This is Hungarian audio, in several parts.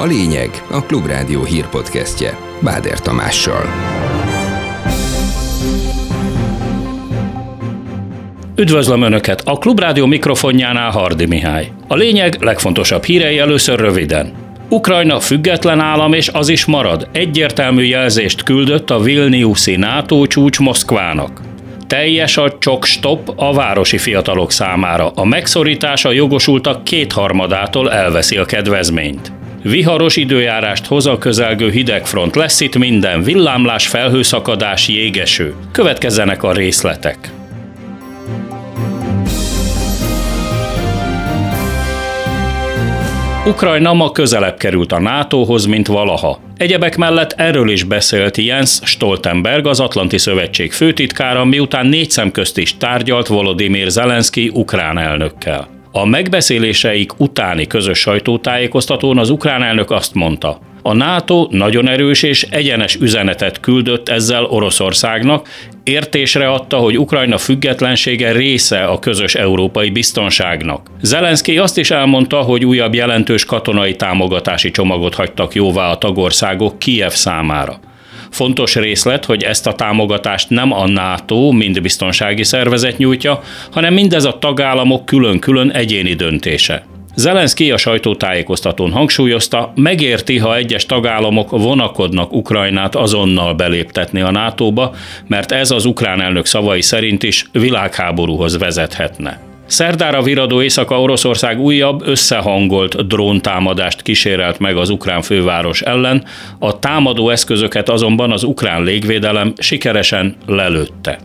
A lényeg a Klubrádió hírpodcastje Báder Tamással. Üdvözlöm Önöket! A Klubrádió mikrofonjánál Hardi Mihály. A lényeg legfontosabb hírei először röviden. Ukrajna független állam és az is marad. Egyértelmű jelzést küldött a Vilniuszi NATO csúcs Moszkvának. Teljes a csok stop a városi fiatalok számára. A megszorítás a jogosultak kétharmadától elveszi a kedvezményt. Viharos időjárást hoz a közelgő hidegfront, lesz itt minden, villámlás, felhőszakadás, jégeső. Következzenek a részletek. Ukrajna ma közelebb került a NATO-hoz, mint valaha. Egyebek mellett erről is beszélt Jens Stoltenberg, az Atlanti Szövetség főtitkára, miután négy szem közt is tárgyalt Volodymyr Zelenszky ukrán elnökkel. A megbeszéléseik utáni közös sajtótájékoztatón az ukrán elnök azt mondta, a NATO nagyon erős és egyenes üzenetet küldött ezzel Oroszországnak, értésre adta, hogy Ukrajna függetlensége része a közös európai biztonságnak. Zelenszky azt is elmondta, hogy újabb jelentős katonai támogatási csomagot hagytak jóvá a tagországok Kiev számára. Fontos részlet, hogy ezt a támogatást nem a NATO, mind biztonsági szervezet nyújtja, hanem mindez a tagállamok külön-külön egyéni döntése. Zelenszky a sajtótájékoztatón hangsúlyozta, megérti, ha egyes tagállamok vonakodnak Ukrajnát azonnal beléptetni a NATO-ba, mert ez az ukrán elnök szavai szerint is világháborúhoz vezethetne. Szerdára viradó éjszaka Oroszország újabb összehangolt dróntámadást kísérelt meg az ukrán főváros ellen, a támadó eszközöket azonban az ukrán légvédelem sikeresen lelőtte.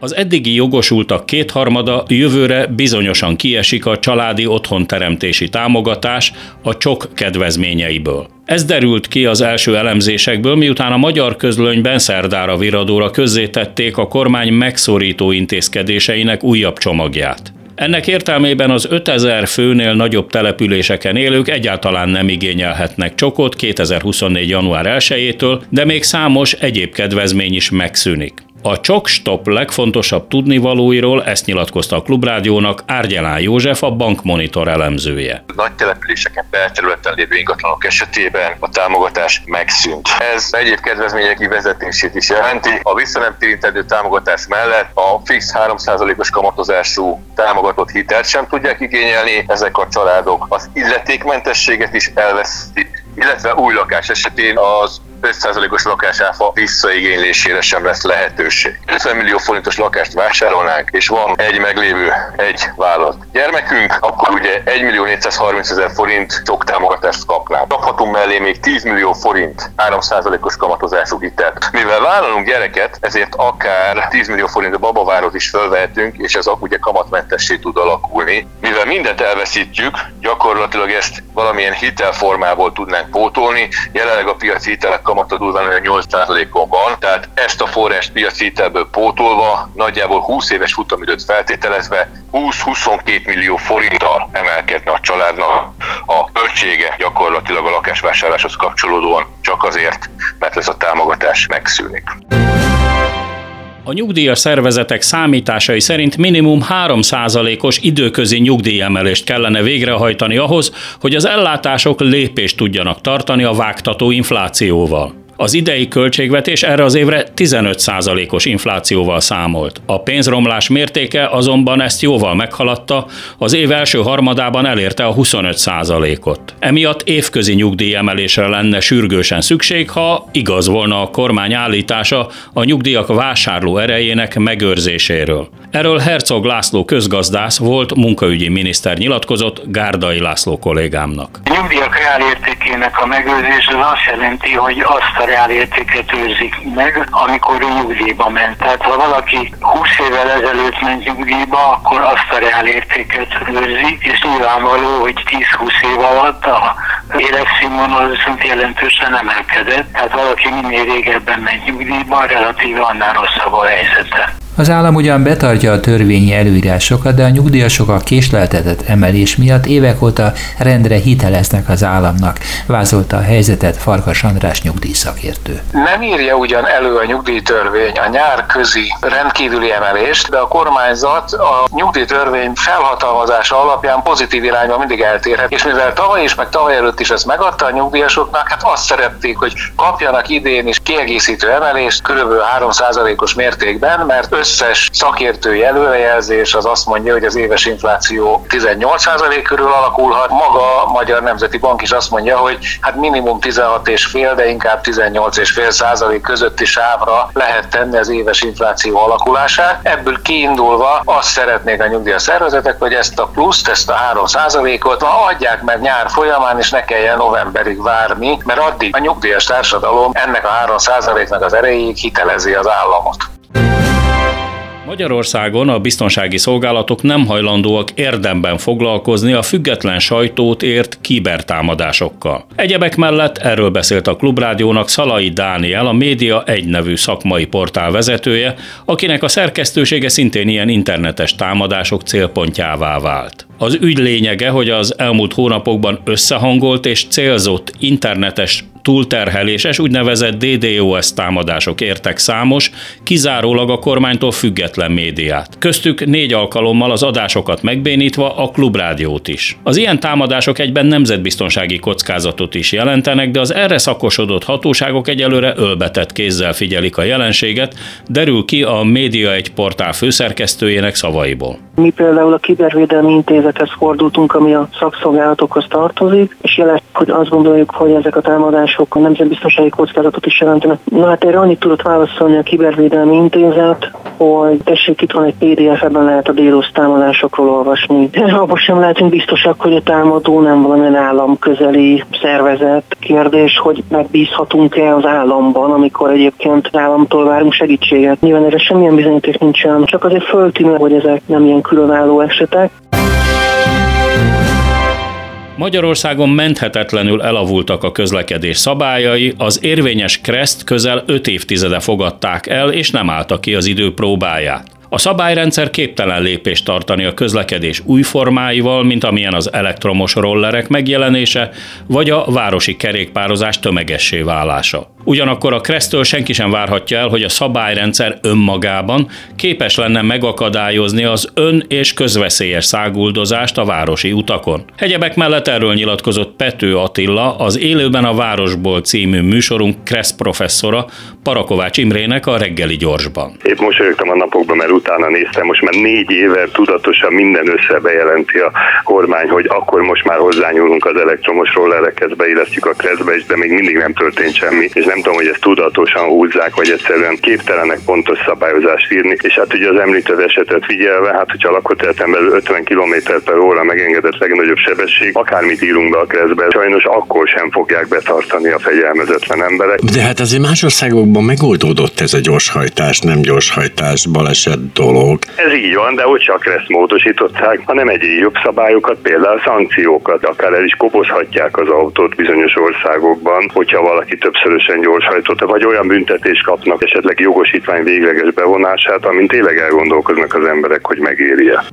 Az eddigi jogosultak kétharmada jövőre bizonyosan kiesik a családi otthonteremtési támogatás a csok kedvezményeiből. Ez derült ki az első elemzésekből, miután a magyar közlönyben szerdára viradóra közzétették a kormány megszorító intézkedéseinek újabb csomagját. Ennek értelmében az 5000 főnél nagyobb településeken élők egyáltalán nem igényelhetnek csokot 2024. január 1-től, de még számos egyéb kedvezmény is megszűnik. A Csok-Stop legfontosabb tudnivalóiról ezt nyilatkozta a Klubrádiónak Árgyalán József, a bankmonitor elemzője. Nagy településeken belterületen lévő ingatlanok esetében a támogatás megszűnt. Ez egyéb kedvezmények kivezetését is jelenti. A visszanemtérítendő támogatás mellett a fix 3%-os kamatozású támogatott hitelt sem tudják igényelni. Ezek a családok az illetékmentességet is elvesztik, illetve új lakás esetén az 5%-os lakásáfa visszaigénylésére sem lesz lehetőség. 50 millió forintos lakást vásárolnánk, és van egy meglévő, egy vállalat gyermekünk, akkor ugye 1 millió 430 ezer forint sok támogatást kapnánk. Kaphatunk mellé még 10 millió forint 3%-os kamatozású hitelt. Mivel vállalunk gyereket, ezért akár 10 millió forint babavárot is felvehetünk, és ez ugye kamatmentessé tud alakulni. Mivel mindent elveszítjük, gyakorlatilag ezt valamilyen hitelformából tudnánk pótolni. Jelenleg a piaci hitelek kamata durván 8%-on van, tehát ezt a forrást piaci hitelből pótolva, nagyjából 20 éves futamidőt feltételezve 20-22 millió forinttal emelkedne a családnak a költsége gyakorlatilag a lakásvásárláshoz kapcsolódóan csak azért, mert ez a támogatás megszűnik. A nyugdíjas szervezetek számításai szerint minimum 3%-os időközi nyugdíjemelést kellene végrehajtani ahhoz, hogy az ellátások lépést tudjanak tartani a vágtató inflációval. Az idei költségvetés erre az évre 15%-os inflációval számolt. A pénzromlás mértéke azonban ezt jóval meghaladta, az év első harmadában elérte a 25%-ot. Emiatt évközi nyugdíjemelésre lenne sürgősen szükség, ha igaz volna a kormány állítása a nyugdíjak vásárló erejének megőrzéséről. Erről Herzog László közgazdász volt munkaügyi miniszter nyilatkozott Gárdai László kollégámnak. A nyugdíjak reálértékének a megőrzés az azt jelenti, hogy azt a reálértéket őrzik meg, amikor ő nyugdíjba ment. Tehát ha valaki 20 évvel ezelőtt ment nyugdíjba, akkor azt a reálértéket őrzi, és nyilvánvaló, hogy 10-20 év alatt a életszínvonal viszont jelentősen emelkedett, tehát valaki minél régebben ment nyugdíjba, relatíve annál rosszabb a helyzete. Az állam ugyan betartja a törvényi előírásokat, de a nyugdíjasok a késleltetett emelés miatt évek óta rendre hiteleznek az államnak, vázolta a helyzetet Farkas András nyugdíjszakértő. Nem írja ugyan elő a nyugdíjtörvény a nyár közi rendkívüli emelést, de a kormányzat a nyugdíjtörvény felhatalmazása alapján pozitív irányba mindig eltérhet. És mivel tavaly is, meg tavaly előtt is ezt megadta a nyugdíjasoknak, hát azt szerették, hogy kapjanak idén is kiegészítő emelést, kb. 3%-os mértékben, mert összes szakértői előrejelzés az azt mondja, hogy az éves infláció 18% körül alakulhat. Maga a Magyar Nemzeti Bank is azt mondja, hogy hát minimum 16,5, de inkább 18,5 százalék közötti sávra lehet tenni az éves infláció alakulását. Ebből kiindulva azt szeretnék a nyugdíjas szervezetek, hogy ezt a pluszt, ezt a 3 százalékot adják meg nyár folyamán, és ne kelljen novemberig várni, mert addig a nyugdíjas társadalom ennek a 3 százaléknak az erejéig hitelezi az államot. Magyarországon a biztonsági szolgálatok nem hajlandóak érdemben foglalkozni a független sajtót ért kibertámadásokkal. Egyebek mellett erről beszélt a Klubrádiónak Szalai Dániel, a Média egy nevű szakmai portál vezetője, akinek a szerkesztősége szintén ilyen internetes támadások célpontjává vált. Az ügy lényege, hogy az elmúlt hónapokban összehangolt és célzott internetes túlterheléses úgynevezett DDoS támadások értek számos, kizárólag a kormánytól független médiát. Köztük négy alkalommal az adásokat megbénítva a klubrádiót is. Az ilyen támadások egyben nemzetbiztonsági kockázatot is jelentenek, de az erre szakosodott hatóságok egyelőre ölbetett kézzel figyelik a jelenséget, derül ki a Média egy portál főszerkesztőjének szavaiból. Mi például a Kibervédelmi Intézethez fordultunk, ami a szakszolgálatokhoz tartozik, és jelet, hogy azt gondoljuk, hogy ezek a támadások sok a nemzetbiztonsági kockázatot is jelentenek. Na hát erre annyit tudott válaszolni a Kibervédelmi Intézet, hogy tessék, itt van egy PDF, ebben lehet a DDoS támadásokról olvasni. Abban sem lehetünk biztosak, hogy a támadó nem valamilyen állam közeli szervezet. Kérdés, hogy megbízhatunk-e az államban, amikor egyébként államtól várunk segítséget. Nyilván erre semmilyen bizonyíték nincsen, csak azért föltűnő, hogy ezek nem ilyen különálló esetek. Magyarországon menthetetlenül elavultak a közlekedés szabályai, az érvényes kreszt közel 5 évtizede fogadták el, és nem álltak ki az idő próbáját. A szabályrendszer képtelen lépést tartani a közlekedés új formáival, mint amilyen az elektromos rollerek megjelenése, vagy a városi kerékpározás tömegessé válása. Ugyanakkor a Kresztől senki sem várhatja el, hogy a szabályrendszer önmagában képes lenne megakadályozni az ön- és közveszélyes száguldozást a városi utakon. Hegyebek mellett erről nyilatkozott Pető Attila, az Élőben a Városból című műsorunk Kressz professzora, Parakovács Imrének a reggeli gyorsban. Épp mosolyogtam a napokban, mert utána néztem, most már négy éve tudatosan minden össze bejelenti a kormány, hogy akkor most már hozzányúlunk az elektromos rollerekhez, beillesztjük a kreszbe de még mindig nem történt semmi, és nem tudom, hogy ezt tudatosan húzzák, vagy egyszerűen képtelenek pontos szabályozást írni, és hát ugye az említett esetet figyelve, hát hogyha a lakóterületen belül 50 km per óra megengedett legnagyobb sebesség, akármit írunk be a kreszbe, sajnos akkor sem fogják betartani a fegyelmezetlen emberek. De hát azért más országokban megoldódott ez a gyorshajtás, nem gyorshajtás, baleset dolog. Ez így van, de ott csak ezt módosították, hanem egyéb jobb szabályokat, például szankciókat, akár el is kobozhatják az autót bizonyos országokban, hogyha valaki többszörösen gyorshajtotta, vagy olyan büntetést kapnak, esetleg jogosítvány végleges bevonását, amint tényleg elgondolkoznak az emberek, hogy megérje.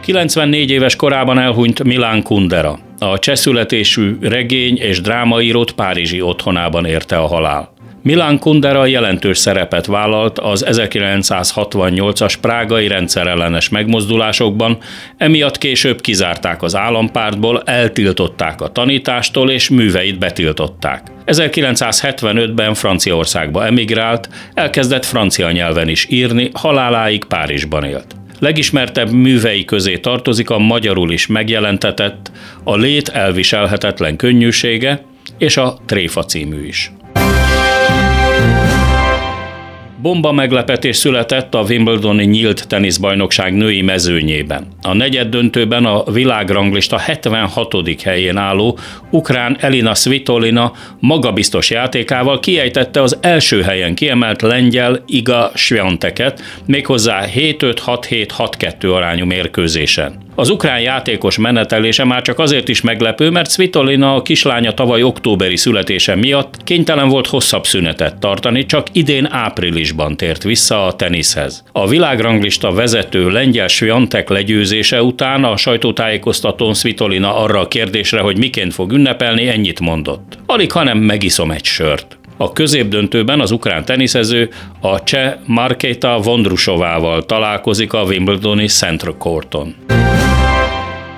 94 éves korában elhunyt Milán Kundera. A cseszületésű regény és drámaírót Párizsi otthonában érte a halál. Milán Kundera jelentős szerepet vállalt az 1968-as prágai rendszerellenes megmozdulásokban, emiatt később kizárták az állampártból, eltiltották a tanítástól és műveit betiltották. 1975-ben Franciaországba emigrált, elkezdett francia nyelven is írni, haláláig Párizsban élt. Legismertebb művei közé tartozik a magyarul is megjelentetett A lét elviselhetetlen könnyűsége és a Tréfa című is. Bomba meglepetés született a Wimbledoni nyílt teniszbajnokság női mezőnyében. A negyed döntőben a világranglista 76. helyén álló ukrán Elina Svitolina magabiztos játékával kiejtette az első helyen kiemelt lengyel Iga Swianteket, méghozzá 7-5-6-7-6-2 arányú mérkőzésen. Az ukrán játékos menetelése már csak azért is meglepő, mert Svitolina a kislánya tavaly októberi születése miatt kénytelen volt hosszabb szünetet tartani, csak idén áprilisban tért vissza a teniszhez. A világranglista vezető lengyel Sviantek legyőzése után a sajtótájékoztatón Svitolina arra a kérdésre, hogy miként fog ünnepelni, ennyit mondott. Alig, hanem megiszom egy sört. A középdöntőben az ukrán teniszező a cseh Markéta Vondrusovával találkozik a Wimbledoni Central Courton.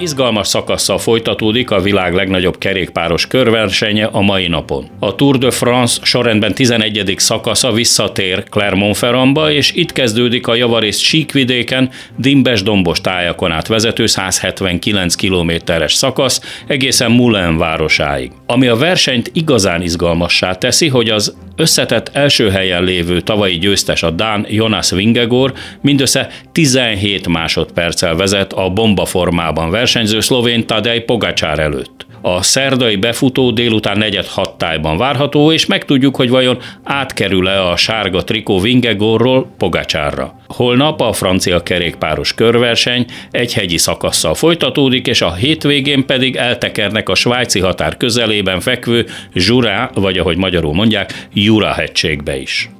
Izgalmas szakasszal folytatódik a világ legnagyobb kerékpáros körversenye a mai napon. A Tour de France sorrendben 11. szakasza visszatér Clermont-Ferrandba, és itt kezdődik a javarészt síkvidéken, dimbes dombos tájakon át vezető 179 kilométeres szakasz egészen Moulin városáig. Ami a versenyt igazán izgalmassá teszi, hogy az összetett első helyen lévő tavalyi győztes a Dán Jonas Vingegor mindössze 17 másodperccel vezet a bomba formában versenyző szlovén Tadej Pogacsár előtt. A szerdai befutó délután negyed hat tájban várható, és megtudjuk, hogy vajon átkerül-e a sárga trikó Vingegorról Pogacsárra. Holnap a francia kerékpáros körverseny egy hegyi szakasszal folytatódik, és a hétvégén pedig eltekernek a svájci határ közelében fekvő Jura, vagy ahogy magyarul mondják, Jura hegységbe is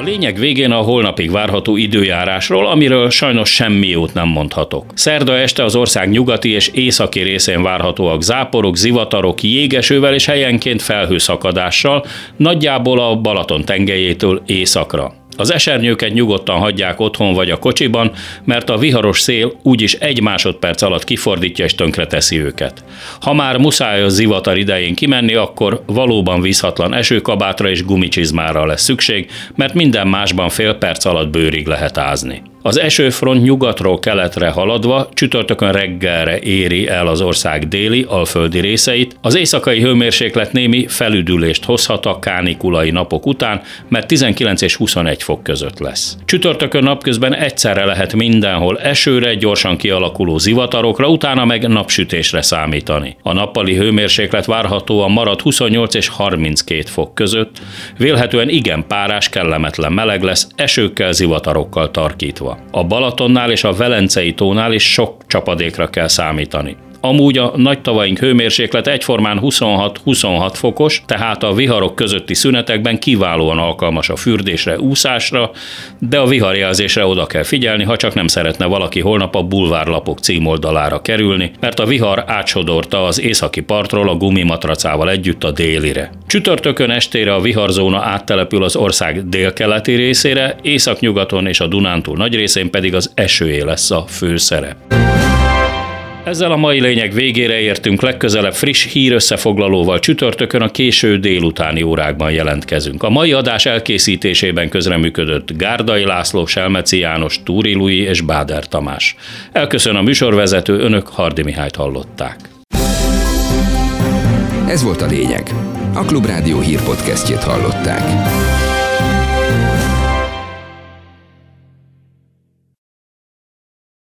lényeg végén a holnapig várható időjárásról, amiről sajnos semmi jót nem mondhatok. Szerda este az ország nyugati és északi részén várhatóak záporok, zivatarok, jégesővel és helyenként felhőszakadással, nagyjából a Balaton tengelyétől északra. Az esernyőket nyugodtan hagyják otthon vagy a kocsiban, mert a viharos szél úgyis egy másodperc alatt kifordítja és tönkreteszi őket. Ha már muszáj a zivatar idején kimenni, akkor valóban vízhatlan esőkabátra és gumicsizmára lesz szükség, mert minden másban fél perc alatt bőrig lehet ázni. Az esőfront nyugatról keletre haladva csütörtökön reggelre éri el az ország déli, alföldi részeit. Az éjszakai hőmérséklet némi felüdülést hozhat a kánikulai napok után, mert 19 és 21 fok között lesz. Csütörtökön napközben egyszerre lehet mindenhol esőre, gyorsan kialakuló zivatarokra, utána meg napsütésre számítani. A nappali hőmérséklet várhatóan marad 28 és 32 fok között, vélhetően igen párás, kellemetlen meleg lesz, esőkkel, zivatarokkal tarkítva. A Balatonnál és a Velencei tónál is sok csapadékra kell számítani. Amúgy a nagy tavaink hőmérséklet egyformán 26-26 fokos, tehát a viharok közötti szünetekben kiválóan alkalmas a fürdésre, úszásra, de a viharjelzésre oda kell figyelni, ha csak nem szeretne valaki holnap a bulvárlapok címoldalára kerülni, mert a vihar átsodorta az északi partról a gumimatracával együtt a délire. Csütörtökön estére a viharzóna áttelepül az ország délkeleti részére, északnyugaton és a Dunántúl nagy részén pedig az esőé lesz a főszere. Ezzel a mai lényeg végére értünk, legközelebb friss hír összefoglalóval csütörtökön a késő délutáni órákban jelentkezünk. A mai adás elkészítésében közreműködött Gárdai László, Selmeci János, Túri Lui és Báder Tamás. Elköszön a műsorvezető, önök Hardi Mihályt hallották. Ez volt a lényeg. A Klubrádió hírpodcastjét hallották.